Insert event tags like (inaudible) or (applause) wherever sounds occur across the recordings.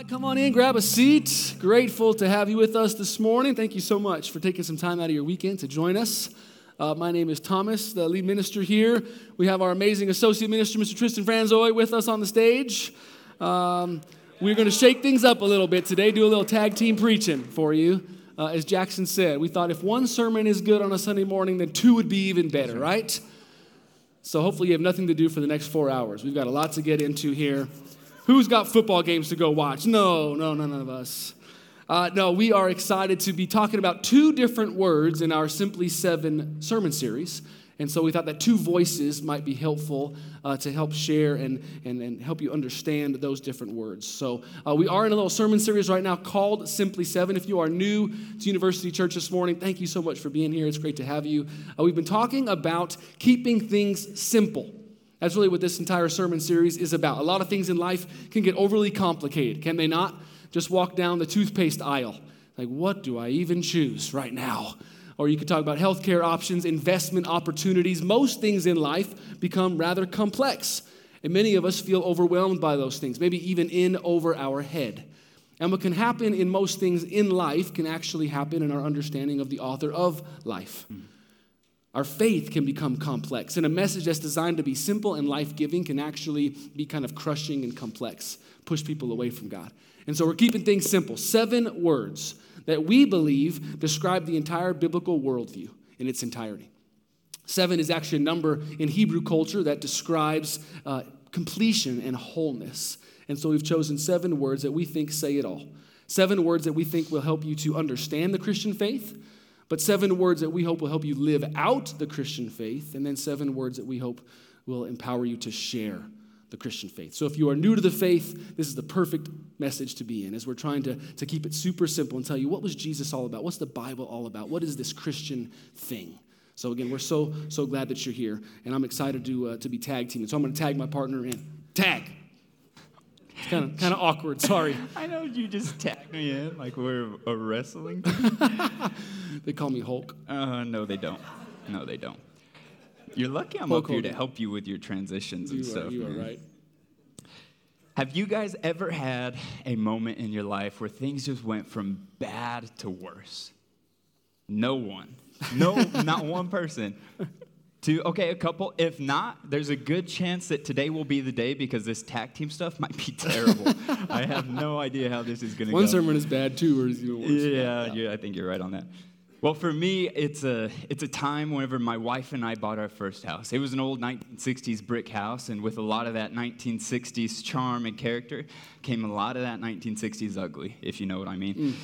right, come on in, grab a seat. Grateful to have you with us this morning. Thank you so much for taking some time out of your weekend to join us. Uh, my name is Thomas, the lead minister here. We have our amazing associate minister, Mr. Tristan Franzoy, with us on the stage. Um, we're going to shake things up a little bit today, do a little tag team preaching for you. Uh, as Jackson said, we thought if one sermon is good on a Sunday morning, then two would be even better, right? So hopefully you have nothing to do for the next four hours. We've got a lot to get into here. Who's got football games to go watch? No, no, none of us. Uh, no, we are excited to be talking about two different words in our Simply Seven sermon series. And so we thought that two voices might be helpful uh, to help share and, and, and help you understand those different words. So uh, we are in a little sermon series right now called Simply Seven. If you are new to University Church this morning, thank you so much for being here. It's great to have you. Uh, we've been talking about keeping things simple. That's really what this entire sermon series is about. A lot of things in life can get overly complicated, can they not? Just walk down the toothpaste aisle. Like, what do I even choose right now? Or you could talk about healthcare options, investment opportunities. Most things in life become rather complex. And many of us feel overwhelmed by those things, maybe even in over our head. And what can happen in most things in life can actually happen in our understanding of the author of life. Mm. Our faith can become complex, and a message that's designed to be simple and life giving can actually be kind of crushing and complex, push people away from God. And so we're keeping things simple. Seven words that we believe describe the entire biblical worldview in its entirety. Seven is actually a number in Hebrew culture that describes uh, completion and wholeness. And so we've chosen seven words that we think say it all. Seven words that we think will help you to understand the Christian faith but seven words that we hope will help you live out the Christian faith, and then seven words that we hope will empower you to share the Christian faith. So if you are new to the faith, this is the perfect message to be in as we're trying to, to keep it super simple and tell you what was Jesus all about? What's the Bible all about? What is this Christian thing? So again, we're so, so glad that you're here, and I'm excited to, uh, to be tag teaming. So I'm going to tag my partner in. Tag! It's kind of kind of awkward. Sorry. (laughs) I know you just tagged me in like we're a wrestling. (laughs) they call me Hulk. Uh, no, they don't. No, they don't. You're lucky I'm Hulk up here to help you with your transitions and you stuff. Are, you man. are right. Have you guys ever had a moment in your life where things just went from bad to worse? No one. No, (laughs) not one person. Two, okay, a couple. If not, there's a good chance that today will be the day because this tag team stuff might be (laughs) terrible. I have no idea how this is going to go. One sermon is bad too, or is even worse. Yeah, yeah, yeah, I think you're right on that. Well, for me, it's a, it's a time whenever my wife and I bought our first house. It was an old 1960s brick house, and with a lot of that 1960s charm and character came a lot of that 1960s ugly, if you know what I mean. Mm.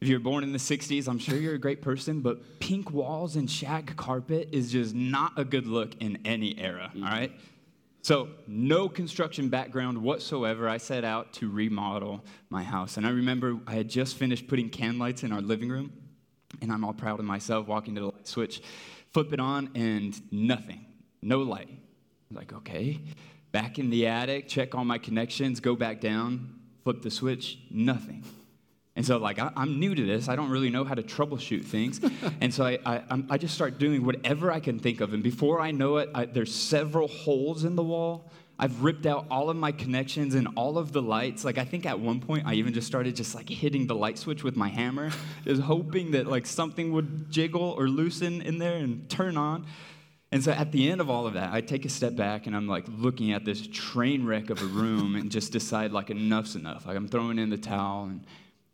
If you're born in the 60s, I'm sure you're a great person, but pink walls and shag carpet is just not a good look in any era, mm-hmm. all right? So, no construction background whatsoever. I set out to remodel my house. And I remember I had just finished putting can lights in our living room, and I'm all proud of myself walking to the light switch, flip it on, and nothing, no light. I'm like, okay. Back in the attic, check all my connections, go back down, flip the switch, nothing. And so, like, I, am new to this. I don't really know how to troubleshoot things. (laughs) and so I, I, I, just start doing whatever I can think of. And before I know it, I, there's several holes in the wall. I've ripped out all of my connections and all of the lights. Like, I think at one point, I even just started just like hitting the light switch with my hammer, (laughs) just hoping that like something would jiggle or loosen in there and turn on. And so at the end of all of that, I take a step back and I'm like looking at this train wreck of a room and just decide like enough's enough. Like I'm throwing in the towel and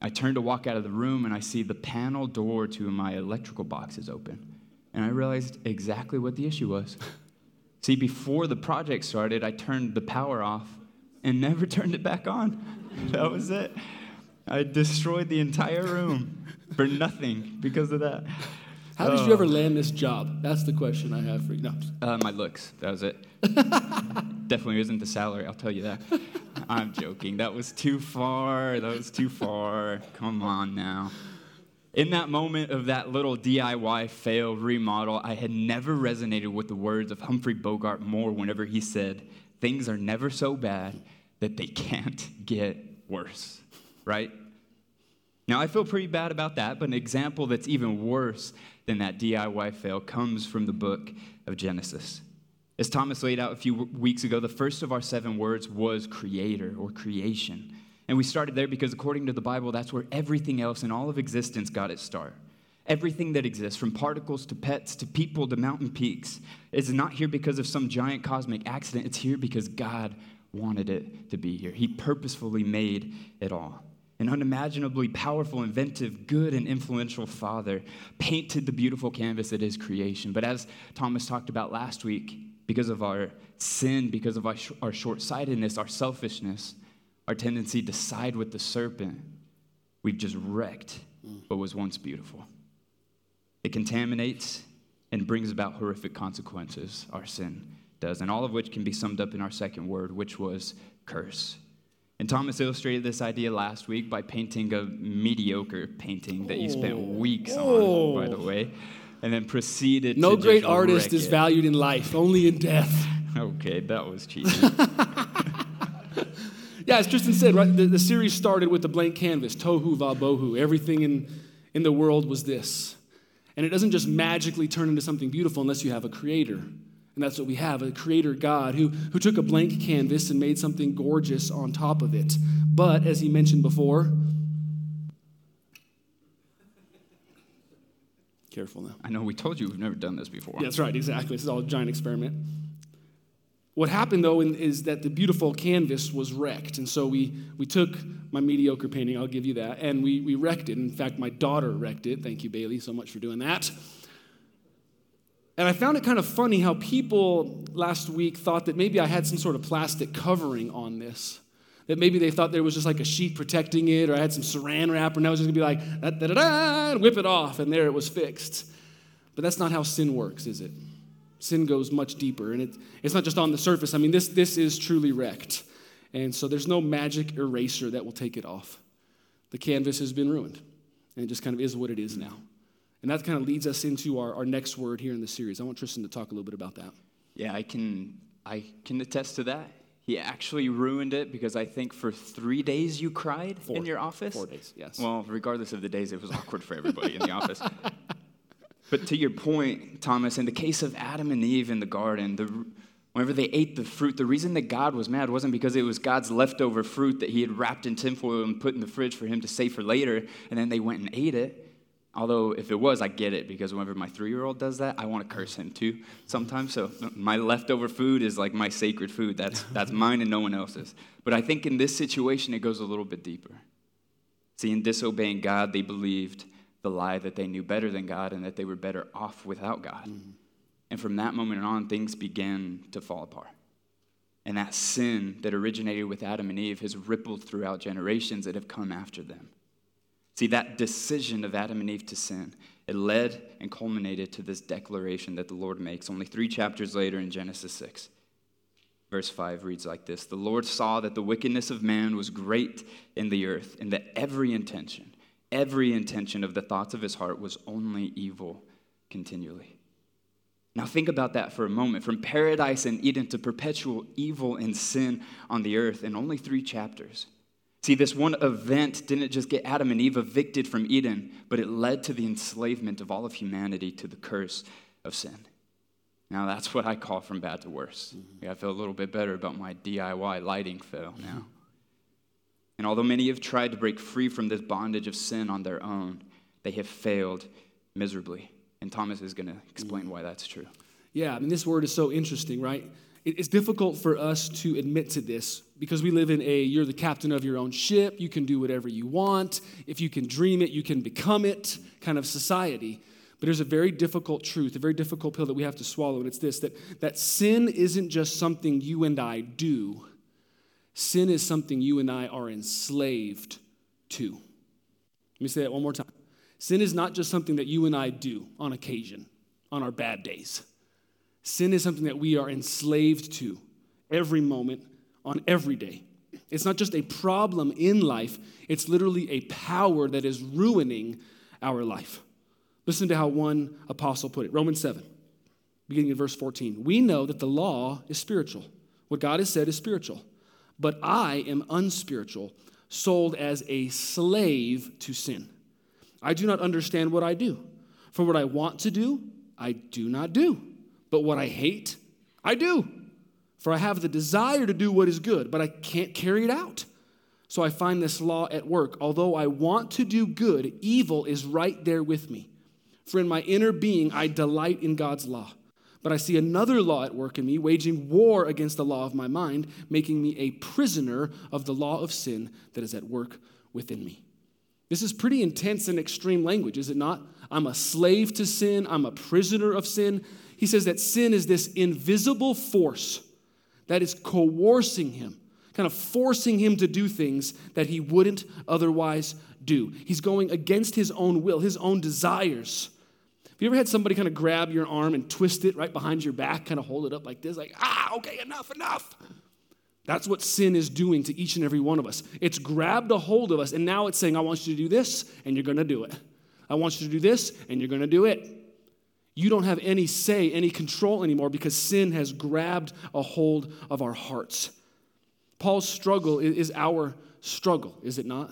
I turn to walk out of the room and I see the panel door to my electrical box is open. And I realized exactly what the issue was. (laughs) see, before the project started, I turned the power off and never (laughs) turned it back on. that was it. I destroyed the entire room for nothing because of that. How did you ever land this job? That's the question I have for you. No. Uh, my looks. That was it. (laughs) Definitely isn't the salary, I'll tell you that. I'm joking. That was too far. That was too far. Come on now. In that moment of that little DIY fail remodel, I had never resonated with the words of Humphrey Bogart more whenever he said, Things are never so bad that they can't get worse, right? Now, I feel pretty bad about that, but an example that's even worse than that DIY fail comes from the book of Genesis. As Thomas laid out a few weeks ago, the first of our seven words was creator or creation. And we started there because, according to the Bible, that's where everything else in all of existence got its start. Everything that exists, from particles to pets to people to mountain peaks, is not here because of some giant cosmic accident. It's here because God wanted it to be here. He purposefully made it all. An unimaginably powerful, inventive, good, and influential Father painted the beautiful canvas that is creation. But as Thomas talked about last week, because of our sin, because of our, our short sightedness, our selfishness, our tendency to side with the serpent, we've just wrecked mm. what was once beautiful. It contaminates and brings about horrific consequences, our sin does, and all of which can be summed up in our second word, which was curse. And Thomas illustrated this idea last week by painting a mediocre painting that you spent oh. weeks on, by the way, and then proceeded to no great artist is it. valued in life, only in death. (laughs) Okay, that was cheesy. (laughs) Yeah, as Tristan said, right, the, the series started with a blank canvas, tohu va bohu. Everything in, in the world was this. And it doesn't just magically turn into something beautiful unless you have a creator. And that's what we have a creator God who, who took a blank canvas and made something gorgeous on top of it. But, as he mentioned before, careful now. I know we told you we've never done this before. Yeah, that's right, exactly. This is all a giant experiment. What happened though is that the beautiful canvas was wrecked. And so we, we took my mediocre painting, I'll give you that, and we, we wrecked it. In fact, my daughter wrecked it. Thank you, Bailey, so much for doing that. And I found it kind of funny how people last week thought that maybe I had some sort of plastic covering on this. That maybe they thought there was just like a sheet protecting it, or I had some saran wrap, and I was just gonna be like, da da da whip it off, and there it was fixed. But that's not how sin works, is it? Sin goes much deeper, and it, it's not just on the surface. I mean, this, this is truly wrecked. And so there's no magic eraser that will take it off. The canvas has been ruined, and it just kind of is what it is now. And that kind of leads us into our, our next word here in the series. I want Tristan to talk a little bit about that. Yeah, I can I can attest to that. He actually ruined it because I think for three days you cried Four. in your office. Four days, yes. Well, regardless of the days, it was awkward for everybody in the (laughs) office. But to your point, Thomas, in the case of Adam and Eve in the garden, the, whenever they ate the fruit, the reason that God was mad wasn't because it was God's leftover fruit that he had wrapped in tinfoil and put in the fridge for him to save for later, and then they went and ate it. Although, if it was, I get it because whenever my three year old does that, I want to curse him too sometimes. So, my leftover food is like my sacred food. That's, (laughs) that's mine and no one else's. But I think in this situation, it goes a little bit deeper. See, in disobeying God, they believed the lie that they knew better than God and that they were better off without God. Mm-hmm. And from that moment on, things began to fall apart. And that sin that originated with Adam and Eve has rippled throughout generations that have come after them. See, that decision of Adam and Eve to sin, it led and culminated to this declaration that the Lord makes only three chapters later in Genesis 6. Verse 5 reads like this The Lord saw that the wickedness of man was great in the earth, and that every intention, every intention of the thoughts of his heart was only evil continually. Now, think about that for a moment. From paradise and Eden to perpetual evil and sin on the earth in only three chapters. See, this one event didn't just get Adam and Eve evicted from Eden, but it led to the enslavement of all of humanity to the curse of sin. Now, that's what I call from bad to worse. Mm-hmm. Yeah, I feel a little bit better about my DIY lighting fail now. (laughs) And although many have tried to break free from this bondage of sin on their own, they have failed miserably. And Thomas is going to explain why that's true. Yeah, I mean, this word is so interesting, right? It's difficult for us to admit to this because we live in a you're the captain of your own ship, you can do whatever you want. If you can dream it, you can become it kind of society. But there's a very difficult truth, a very difficult pill that we have to swallow, and it's this that, that sin isn't just something you and I do, sin is something you and I are enslaved to. Let me say that one more time. Sin is not just something that you and I do on occasion, on our bad days. Sin is something that we are enslaved to every moment, on every day. It's not just a problem in life, it's literally a power that is ruining our life. Listen to how one apostle put it Romans 7, beginning in verse 14. We know that the law is spiritual. What God has said is spiritual. But I am unspiritual, sold as a slave to sin. I do not understand what I do. For what I want to do, I do not do. But what I hate, I do. For I have the desire to do what is good, but I can't carry it out. So I find this law at work. Although I want to do good, evil is right there with me. For in my inner being, I delight in God's law. But I see another law at work in me, waging war against the law of my mind, making me a prisoner of the law of sin that is at work within me. This is pretty intense and extreme language, is it not? I'm a slave to sin, I'm a prisoner of sin. He says that sin is this invisible force that is coercing him kind of forcing him to do things that he wouldn't otherwise do. He's going against his own will, his own desires. You ever had somebody kind of grab your arm and twist it right behind your back, kind of hold it up like this, like, ah, okay, enough, enough? That's what sin is doing to each and every one of us. It's grabbed a hold of us, and now it's saying, I want you to do this, and you're going to do it. I want you to do this, and you're going to do it. You don't have any say, any control anymore because sin has grabbed a hold of our hearts. Paul's struggle is our struggle, is it not?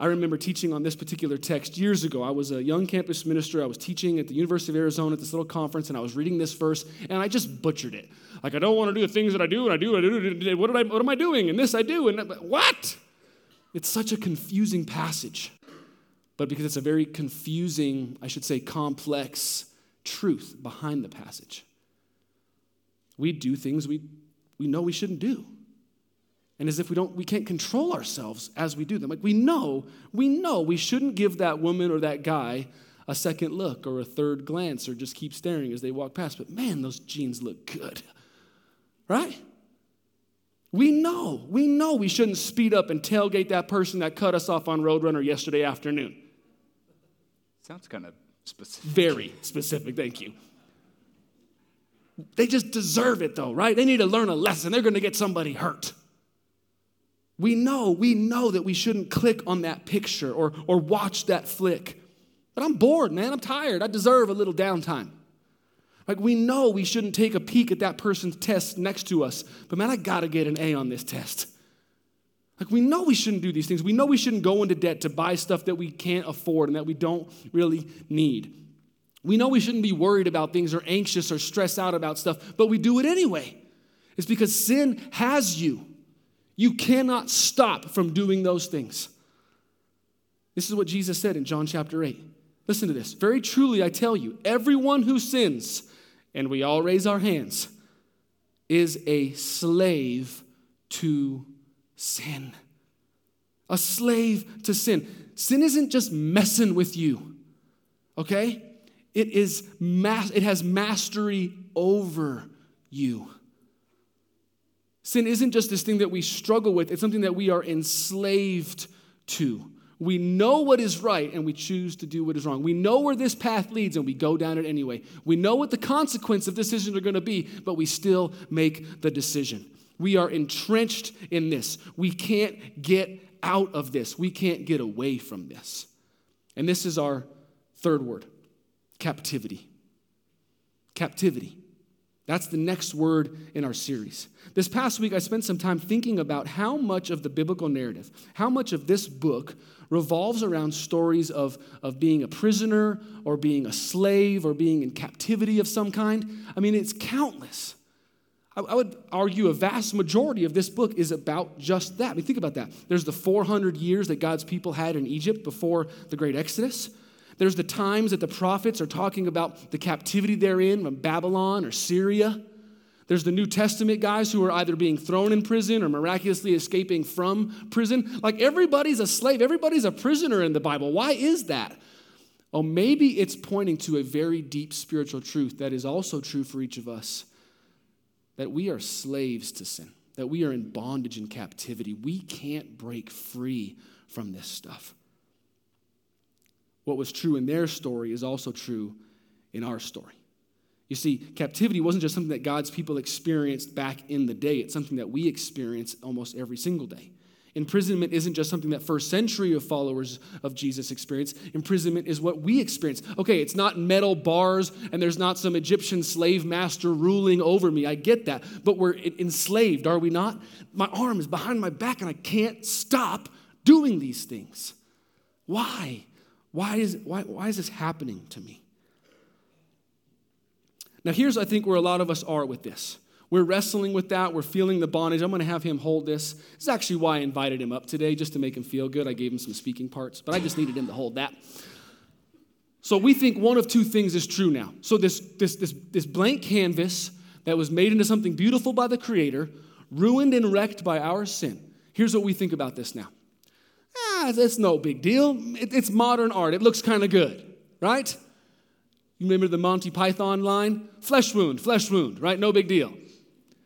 I remember teaching on this particular text years ago. I was a young campus minister. I was teaching at the University of Arizona at this little conference, and I was reading this verse, and I just butchered it. Like, I don't want to do the things that I do, and I do, I do. What, I, what am I doing? And this I do, and what? It's such a confusing passage. But because it's a very confusing, I should say, complex truth behind the passage, we do things we, we know we shouldn't do and as if we don't we can't control ourselves as we do them. Like we know we know we shouldn't give that woman or that guy a second look or a third glance or just keep staring as they walk past. But man those jeans look good. Right? We know we know we shouldn't speed up and tailgate that person that cut us off on roadrunner yesterday afternoon. Sounds kind of specific. Very specific thank you. They just deserve it though right? They need to learn a lesson. They're going to get somebody hurt we know, we know that we shouldn't click on that picture or, or watch that flick. But I'm bored, man. I'm tired. I deserve a little downtime. Like, we know we shouldn't take a peek at that person's test next to us, but man, I gotta get an A on this test. Like, we know we shouldn't do these things. We know we shouldn't go into debt to buy stuff that we can't afford and that we don't really need. We know we shouldn't be worried about things or anxious or stressed out about stuff, but we do it anyway. It's because sin has you. You cannot stop from doing those things. This is what Jesus said in John chapter 8. Listen to this. Very truly, I tell you, everyone who sins, and we all raise our hands, is a slave to sin. A slave to sin. Sin isn't just messing with you, okay? It, is it has mastery over you. Sin isn't just this thing that we struggle with, it's something that we are enslaved to. We know what is right and we choose to do what is wrong. We know where this path leads and we go down it anyway. We know what the consequence of decisions are going to be, but we still make the decision. We are entrenched in this. We can't get out of this. We can't get away from this. And this is our third word captivity. Captivity. That's the next word in our series. This past week, I spent some time thinking about how much of the biblical narrative, how much of this book revolves around stories of, of being a prisoner or being a slave or being in captivity of some kind. I mean, it's countless. I, I would argue a vast majority of this book is about just that. I mean, think about that. There's the 400 years that God's people had in Egypt before the great Exodus. There's the times that the prophets are talking about the captivity they're in from Babylon or Syria. There's the New Testament guys who are either being thrown in prison or miraculously escaping from prison. Like everybody's a slave, everybody's a prisoner in the Bible. Why is that? Oh, maybe it's pointing to a very deep spiritual truth that is also true for each of us that we are slaves to sin, that we are in bondage and captivity. We can't break free from this stuff what was true in their story is also true in our story. You see, captivity wasn't just something that God's people experienced back in the day, it's something that we experience almost every single day. Imprisonment isn't just something that first century of followers of Jesus experienced. Imprisonment is what we experience. Okay, it's not metal bars and there's not some Egyptian slave master ruling over me. I get that. But we're enslaved, are we not? My arm is behind my back and I can't stop doing these things. Why? Why is, why, why is this happening to me? Now, here's, I think, where a lot of us are with this. We're wrestling with that. We're feeling the bondage. I'm going to have him hold this. This is actually why I invited him up today, just to make him feel good. I gave him some speaking parts, but I just needed him to hold that. So we think one of two things is true now. So this, this, this, this blank canvas that was made into something beautiful by the Creator, ruined and wrecked by our sin. Here's what we think about this now. Ah, that's no big deal. It, it's modern art. It looks kind of good, right? You remember the Monty Python line? Flesh wound, flesh wound, right? No big deal.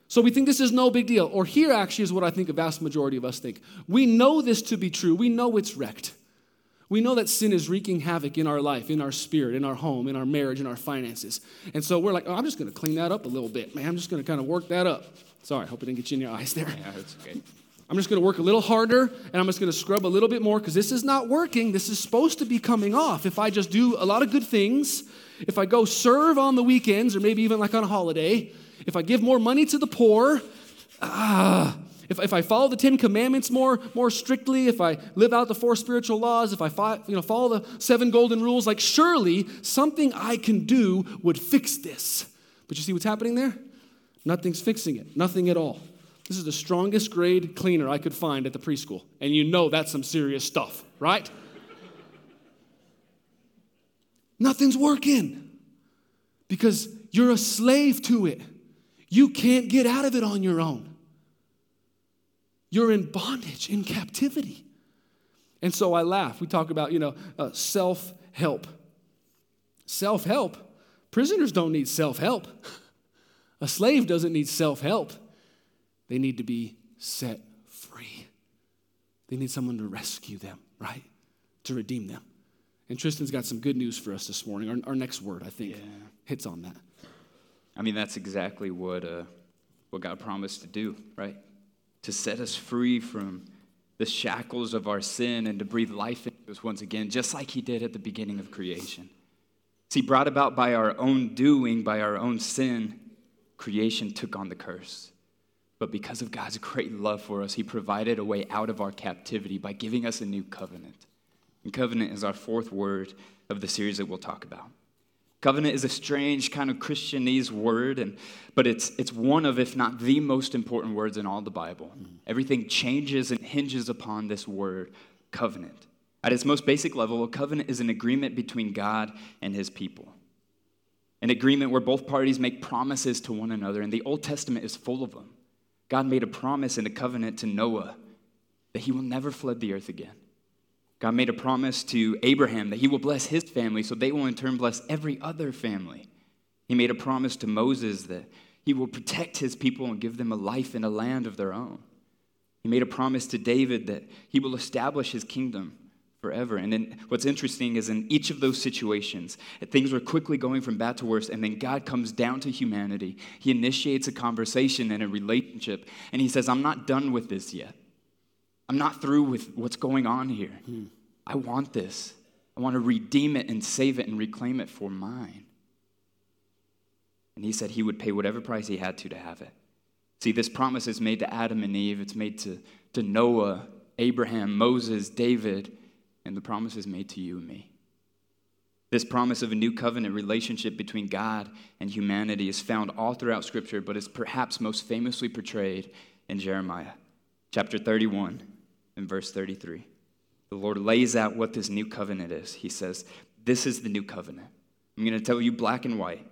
So we think this is no big deal. Or here actually is what I think a vast majority of us think. We know this to be true. We know it's wrecked. We know that sin is wreaking havoc in our life, in our spirit, in our home, in our marriage, in our finances. And so we're like, oh, I'm just going to clean that up a little bit, man. I'm just going to kind of work that up. Sorry, I hope it didn't get you in your eyes there. Yeah, that's okay. I'm just going to work a little harder and I'm just going to scrub a little bit more because this is not working. This is supposed to be coming off. If I just do a lot of good things, if I go serve on the weekends or maybe even like on a holiday, if I give more money to the poor, ah, if, if I follow the Ten Commandments more, more strictly, if I live out the four spiritual laws, if I fi- you know, follow the seven golden rules, like surely something I can do would fix this. But you see what's happening there? Nothing's fixing it, nothing at all. This is the strongest grade cleaner I could find at the preschool. And you know that's some serious stuff, right? Nothing's working because you're a slave to it. You can't get out of it on your own. You're in bondage, in captivity. And so I laugh. We talk about, you know, uh, self help. Self help? Prisoners don't need self help. A slave doesn't need self help. They need to be set free. They need someone to rescue them, right? To redeem them. And Tristan's got some good news for us this morning. Our, our next word, I think, yeah. hits on that. I mean, that's exactly what, uh, what God promised to do, right? To set us free from the shackles of our sin and to breathe life into us once again, just like He did at the beginning of creation. See, brought about by our own doing, by our own sin, creation took on the curse. But because of God's great love for us, He provided a way out of our captivity by giving us a new covenant. And covenant is our fourth word of the series that we'll talk about. Covenant is a strange kind of Christianese word, and, but it's, it's one of, if not the most important words in all the Bible. Mm-hmm. Everything changes and hinges upon this word, covenant. At its most basic level, a covenant is an agreement between God and his people. An agreement where both parties make promises to one another, and the Old Testament is full of them. God made a promise and a covenant to Noah that he will never flood the earth again. God made a promise to Abraham that he will bless his family so they will in turn bless every other family. He made a promise to Moses that he will protect his people and give them a life in a land of their own. He made a promise to David that he will establish his kingdom forever. And then what's interesting is in each of those situations, things were quickly going from bad to worse, and then God comes down to humanity. He initiates a conversation and a relationship, and he says, I'm not done with this yet. I'm not through with what's going on here. Hmm. I want this. I want to redeem it and save it and reclaim it for mine. And he said he would pay whatever price he had to to have it. See, this promise is made to Adam and Eve, it's made to, to Noah, Abraham, Moses, David, and the promises made to you and me. This promise of a new covenant relationship between God and humanity is found all throughout Scripture, but is perhaps most famously portrayed in Jeremiah chapter 31 and verse 33. The Lord lays out what this new covenant is. He says, This is the new covenant. I'm going to tell you black and white.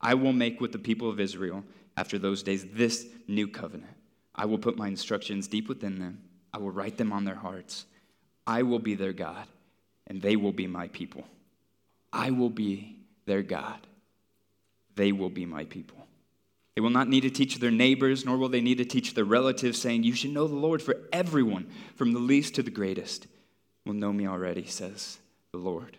I will make with the people of Israel after those days this new covenant. I will put my instructions deep within them, I will write them on their hearts. I will be their God, and they will be my people. I will be their God. They will be my people. They will not need to teach their neighbors, nor will they need to teach their relatives, saying, You should know the Lord, for everyone, from the least to the greatest, will know me already, says the Lord.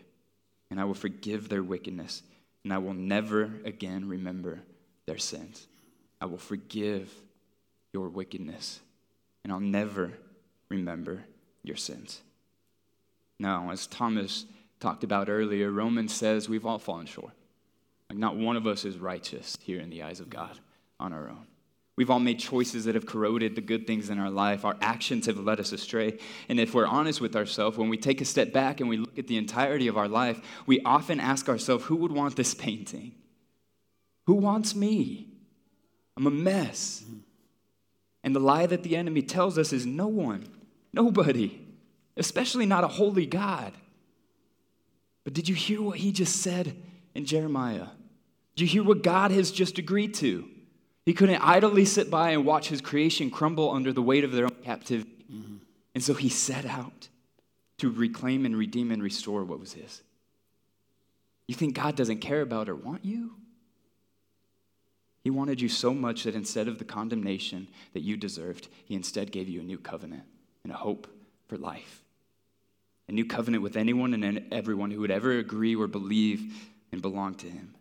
And I will forgive their wickedness, and I will never again remember their sins. I will forgive your wickedness, and I'll never remember your sins. Now, as Thomas talked about earlier, Romans says we've all fallen short. Like, not one of us is righteous here in the eyes of God on our own. We've all made choices that have corroded the good things in our life. Our actions have led us astray. And if we're honest with ourselves, when we take a step back and we look at the entirety of our life, we often ask ourselves, who would want this painting? Who wants me? I'm a mess. And the lie that the enemy tells us is no one, nobody, especially not a holy God. But did you hear what he just said in Jeremiah? Did you hear what God has just agreed to? He couldn't idly sit by and watch his creation crumble under the weight of their own captivity. Mm-hmm. And so he set out to reclaim and redeem and restore what was his. You think God doesn't care about or want you? He wanted you so much that instead of the condemnation that you deserved, he instead gave you a new covenant and a hope for life. A new covenant with anyone and everyone who would ever agree or believe and belong to him.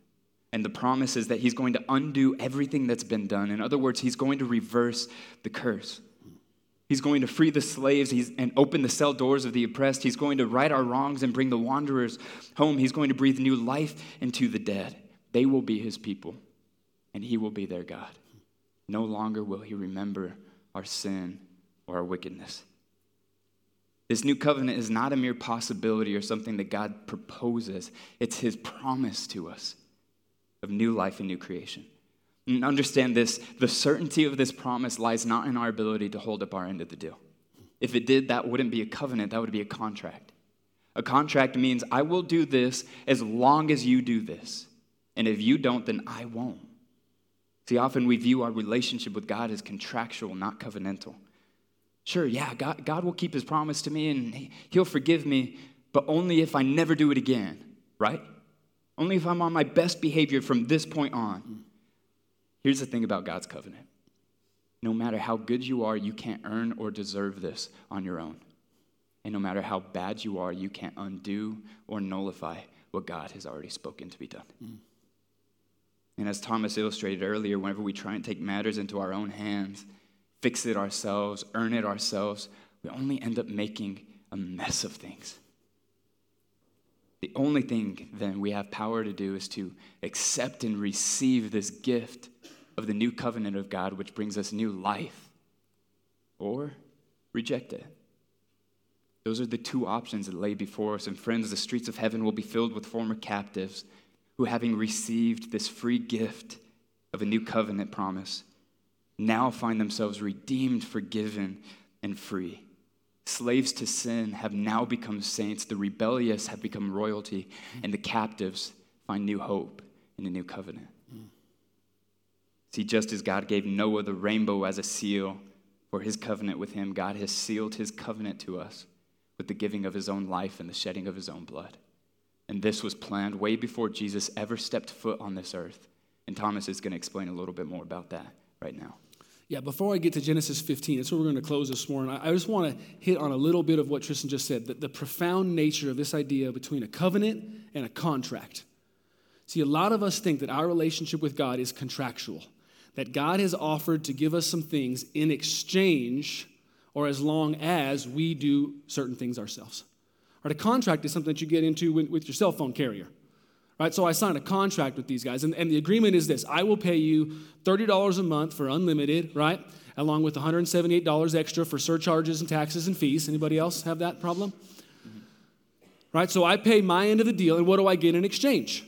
And the promise is that he's going to undo everything that's been done. In other words, he's going to reverse the curse. He's going to free the slaves and open the cell doors of the oppressed. He's going to right our wrongs and bring the wanderers home. He's going to breathe new life into the dead. They will be his people and he will be their God. No longer will he remember our sin or our wickedness. This new covenant is not a mere possibility or something that God proposes, it's his promise to us of new life and new creation. And understand this the certainty of this promise lies not in our ability to hold up our end of the deal. If it did, that wouldn't be a covenant, that would be a contract. A contract means I will do this as long as you do this. And if you don't, then I won't. See, often we view our relationship with God as contractual, not covenantal. Sure, yeah, God, God will keep his promise to me and he'll forgive me, but only if I never do it again, right? Only if I'm on my best behavior from this point on. Here's the thing about God's covenant no matter how good you are, you can't earn or deserve this on your own. And no matter how bad you are, you can't undo or nullify what God has already spoken to be done. Mm. And as Thomas illustrated earlier, whenever we try and take matters into our own hands, fix it ourselves, earn it ourselves, we only end up making a mess of things. The only thing then we have power to do is to accept and receive this gift of the new covenant of God, which brings us new life, or reject it. Those are the two options that lay before us. And friends, the streets of heaven will be filled with former captives who, having received this free gift of a new covenant promise, now find themselves redeemed, forgiven, and free. Slaves to sin have now become saints, the rebellious have become royalty, and the captives find new hope in a new covenant. See, just as God gave Noah the rainbow as a seal for his covenant with him, God has sealed his covenant to us with the giving of his own life and the shedding of his own blood. And this was planned way before Jesus ever stepped foot on this earth. And Thomas is going to explain a little bit more about that right now. Yeah, before I get to Genesis 15, that's where we're going to close this morning. I just want to hit on a little bit of what Tristan just said the, the profound nature of this idea between a covenant and a contract. See, a lot of us think that our relationship with God is contractual, that God has offered to give us some things in exchange or as long as we do certain things ourselves. Right? A contract is something that you get into with your cell phone carrier. Right? So I signed a contract with these guys, and, and the agreement is this I will pay you $30 a month for unlimited, right? Along with $178 extra for surcharges and taxes and fees. Anybody else have that problem? Mm-hmm. Right? So I pay my end of the deal, and what do I get in exchange?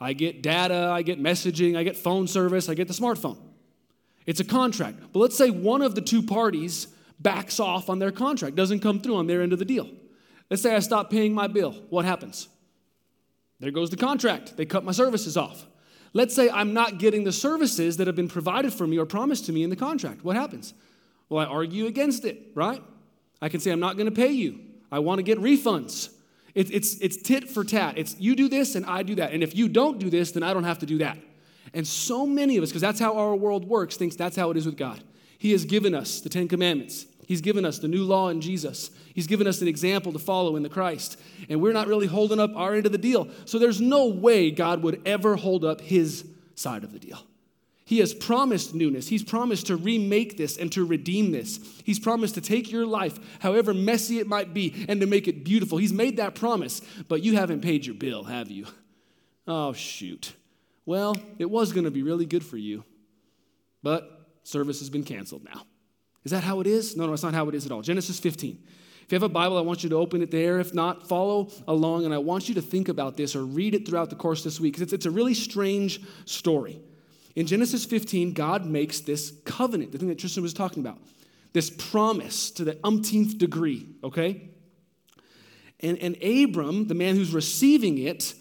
I get data, I get messaging, I get phone service, I get the smartphone. It's a contract. But let's say one of the two parties backs off on their contract, doesn't come through on their end of the deal. Let's say I stop paying my bill. What happens? There goes the contract. They cut my services off. Let's say I'm not getting the services that have been provided for me or promised to me in the contract. What happens? Well, I argue against it, right? I can say, I'm not going to pay you. I want to get refunds. It, it's, it's tit for tat. It's you do this and I do that. And if you don't do this, then I don't have to do that. And so many of us, because that's how our world works, thinks that's how it is with God. He has given us the Ten Commandments. He's given us the new law in Jesus. He's given us an example to follow in the Christ. And we're not really holding up our end of the deal. So there's no way God would ever hold up his side of the deal. He has promised newness. He's promised to remake this and to redeem this. He's promised to take your life, however messy it might be, and to make it beautiful. He's made that promise, but you haven't paid your bill, have you? Oh, shoot. Well, it was going to be really good for you, but service has been canceled now. Is that how it is? No, no, it's not how it is at all. Genesis 15. If you have a Bible, I want you to open it there. If not, follow along, and I want you to think about this or read it throughout the course this week because it's, it's a really strange story. In Genesis 15, God makes this covenant, the thing that Tristan was talking about, this promise to the umpteenth degree, okay? And, and Abram, the man who's receiving it,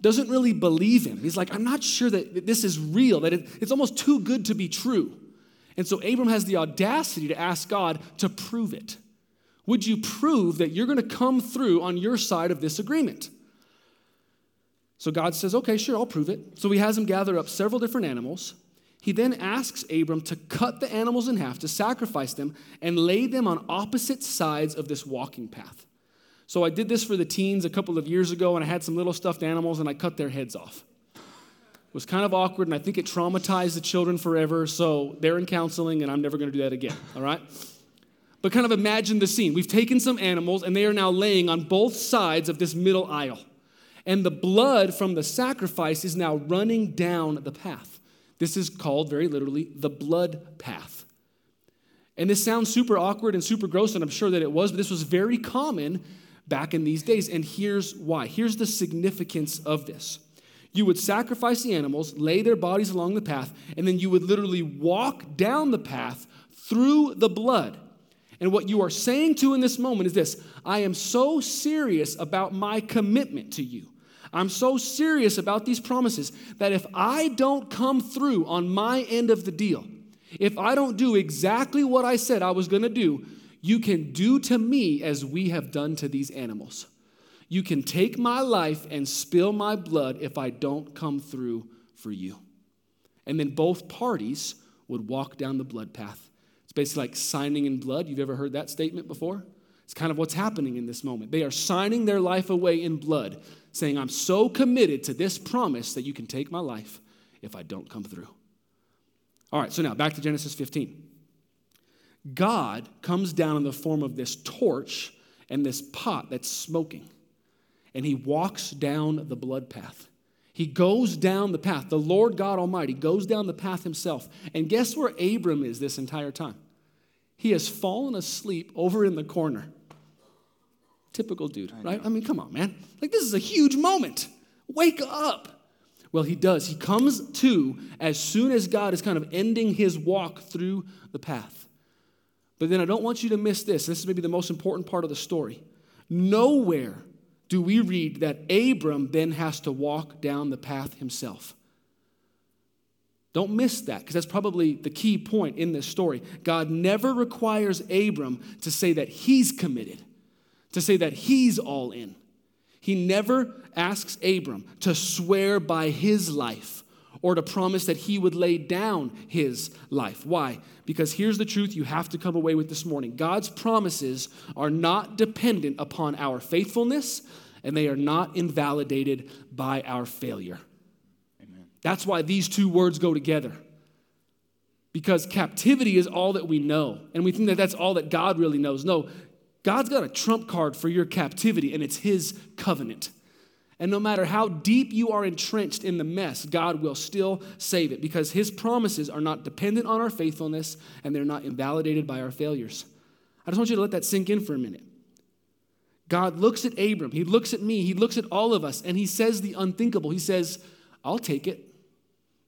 doesn't really believe him. He's like, I'm not sure that this is real, that it, it's almost too good to be true. And so Abram has the audacity to ask God to prove it. Would you prove that you're going to come through on your side of this agreement? So God says, Okay, sure, I'll prove it. So he has him gather up several different animals. He then asks Abram to cut the animals in half, to sacrifice them, and lay them on opposite sides of this walking path. So I did this for the teens a couple of years ago, and I had some little stuffed animals, and I cut their heads off. Was kind of awkward, and I think it traumatized the children forever, so they're in counseling, and I'm never going to do that again, all right? But kind of imagine the scene. We've taken some animals, and they are now laying on both sides of this middle aisle. And the blood from the sacrifice is now running down the path. This is called very literally the blood path. And this sounds super awkward and super gross, and I'm sure that it was, but this was very common back in these days. And here's why. Here's the significance of this. You would sacrifice the animals, lay their bodies along the path, and then you would literally walk down the path through the blood. And what you are saying to in this moment is this I am so serious about my commitment to you. I'm so serious about these promises that if I don't come through on my end of the deal, if I don't do exactly what I said I was going to do, you can do to me as we have done to these animals. You can take my life and spill my blood if I don't come through for you. And then both parties would walk down the blood path. It's basically like signing in blood. You've ever heard that statement before? It's kind of what's happening in this moment. They are signing their life away in blood saying, I'm so committed to this promise that you can take my life if I don't come through. All right, so now back to Genesis 15. God comes down in the form of this torch and this pot that's smoking, and he walks down the blood path. He goes down the path. The Lord God Almighty goes down the path himself. And guess where Abram is this entire time? He has fallen asleep over in the corner. Typical dude, I right? I mean, come on, man. Like, this is a huge moment. Wake up. Well, he does. He comes to as soon as God is kind of ending his walk through the path. But then I don't want you to miss this. This is maybe the most important part of the story. Nowhere do we read that Abram then has to walk down the path himself. Don't miss that because that's probably the key point in this story. God never requires Abram to say that he's committed to say that he's all in. He never asks Abram to swear by his life or to promise that he would lay down his life. Why? Because here's the truth you have to come away with this morning God's promises are not dependent upon our faithfulness, and they are not invalidated by our failure. Amen. That's why these two words go together. Because captivity is all that we know, and we think that that's all that God really knows. No, God's got a trump card for your captivity, and it's His covenant. And no matter how deep you are entrenched in the mess, God will still save it because His promises are not dependent on our faithfulness and they're not invalidated by our failures. I just want you to let that sink in for a minute. God looks at Abram, He looks at me, He looks at all of us, and He says the unthinkable. He says, I'll take it.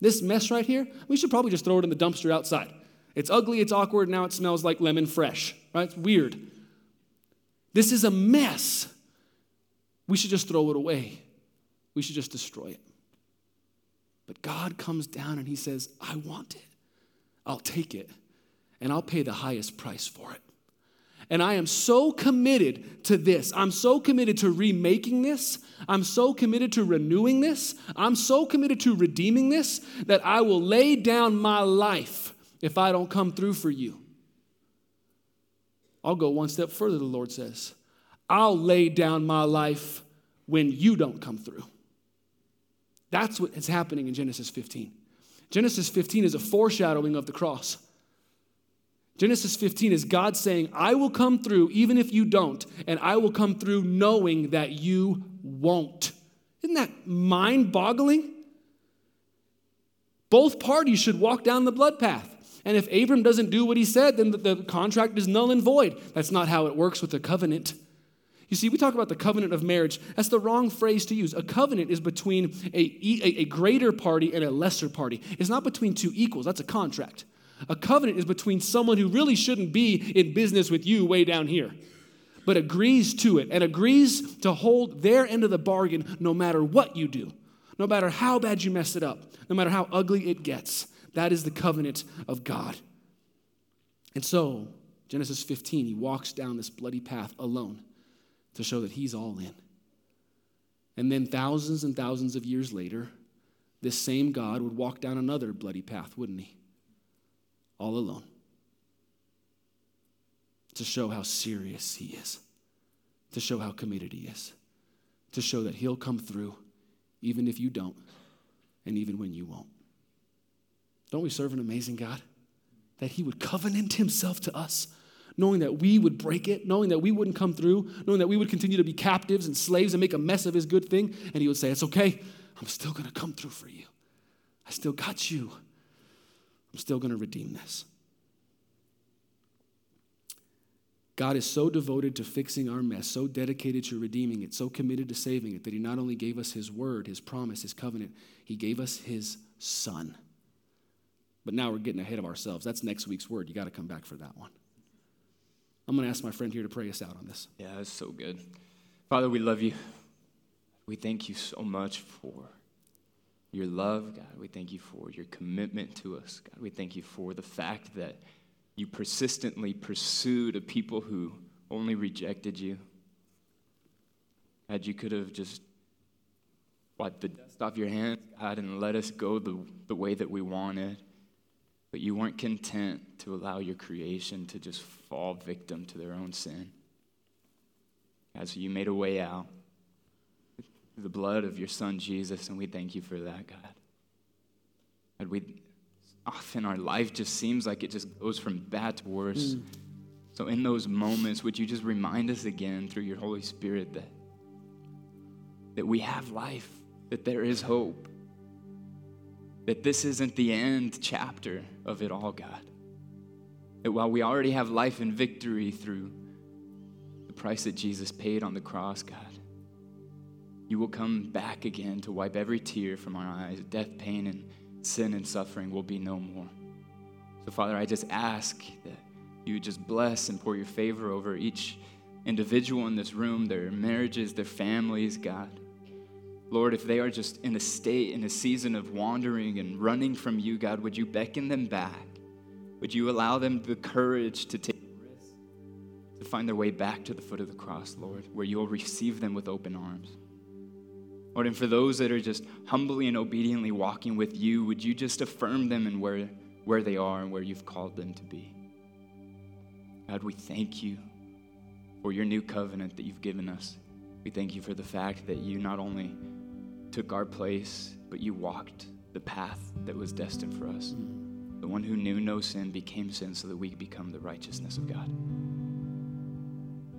This mess right here, we should probably just throw it in the dumpster outside. It's ugly, it's awkward, now it smells like lemon fresh, right? It's weird. This is a mess. We should just throw it away. We should just destroy it. But God comes down and He says, I want it. I'll take it. And I'll pay the highest price for it. And I am so committed to this. I'm so committed to remaking this. I'm so committed to renewing this. I'm so committed to redeeming this that I will lay down my life if I don't come through for you. I'll go one step further, the Lord says. I'll lay down my life when you don't come through. That's what is happening in Genesis 15. Genesis 15 is a foreshadowing of the cross. Genesis 15 is God saying, I will come through even if you don't, and I will come through knowing that you won't. Isn't that mind boggling? Both parties should walk down the blood path. And if Abram doesn't do what he said, then the, contract is null and void. That's not how it works with the covenant. You see, we talk about the covenant of marriage. That's the wrong phrase to use. A covenant is between a, a, a, greater party and a lesser party. It's not between two equals, that's a contract. A covenant is between someone who really shouldn't be in business with you way down here, but agrees to it and agrees to hold their end of the bargain no matter what you do, no matter how bad you mess it up, no matter how ugly it gets. That is the covenant of God. And so, Genesis 15, he walks down this bloody path alone to show that he's all in. And then thousands and thousands of years later, this same God would walk down another bloody path, wouldn't he? All alone. To show how serious he is, to show how committed he is, to show that he'll come through even if you don't, and even when you won't. Don't we serve an amazing God? That he would covenant himself to us knowing that we would break it, knowing that we wouldn't come through, knowing that we would continue to be captives and slaves and make a mess of his good thing. And he would say, It's okay. I'm still going to come through for you. I still got you. I'm still going to redeem this. God is so devoted to fixing our mess, so dedicated to redeeming it, so committed to saving it, that He not only gave us His word, His promise, His covenant, He gave us His Son. But now we're getting ahead of ourselves. That's next week's word. You got to come back for that one. I'm going to ask my friend here to pray us out on this. Yeah, that's so good. Father, we love you. We thank you so much for your love, God. We thank you for your commitment to us, God. We thank you for the fact that you persistently pursued a people who only rejected you. God, you could have just wiped the dust off your hands, God, and let us go the, the way that we wanted. But you weren't content to allow your creation to just fall victim to their own sin. God, so you made a way out through the blood of your son Jesus, and we thank you for that, God. God, we often our life just seems like it just goes from bad to worse. Mm. So in those moments, would you just remind us again through your Holy Spirit that that we have life, that there is hope, that this isn't the end chapter of it all, God. That while we already have life and victory through the price that Jesus paid on the cross, God, you will come back again to wipe every tear from our eyes. Death, pain, and sin and suffering will be no more. So, Father, I just ask that you would just bless and pour your favor over each individual in this room, their marriages, their families, God. Lord, if they are just in a state, in a season of wandering and running from you, God, would you beckon them back? Would you allow them the courage to take to find their way back to the foot of the cross, Lord, where you'll receive them with open arms? Lord, and for those that are just humbly and obediently walking with you, would you just affirm them in where, where they are and where you've called them to be? God, we thank you for your new covenant that you've given us. We thank you for the fact that you not only took our place, but you walked the path that was destined for us. The one who knew no sin became sin so that we could become the righteousness of God.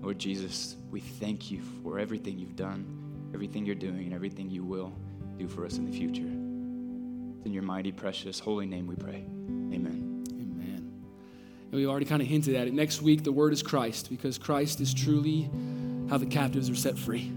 Lord Jesus, we thank you for everything you've done, everything you're doing, and everything you will do for us in the future. It's in your mighty, precious, holy name we pray. Amen. Amen. And we already kind of hinted at it. Next week, the word is Christ, because Christ is truly how the captives are set free.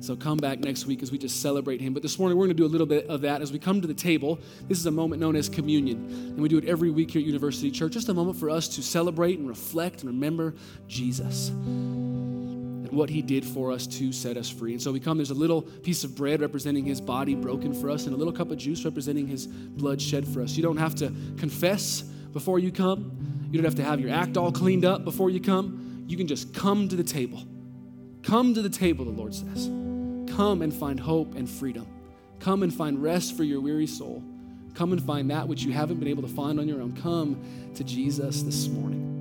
So come back next week as we just celebrate him. But this morning, we're going to do a little bit of that as we come to the table. This is a moment known as communion. And we do it every week here at University Church. Just a moment for us to celebrate and reflect and remember Jesus and what he did for us to set us free. And so we come, there's a little piece of bread representing his body broken for us, and a little cup of juice representing his blood shed for us. You don't have to confess before you come, you don't have to have your act all cleaned up before you come. You can just come to the table. Come to the table, the Lord says. Come and find hope and freedom. Come and find rest for your weary soul. Come and find that which you haven't been able to find on your own. Come to Jesus this morning.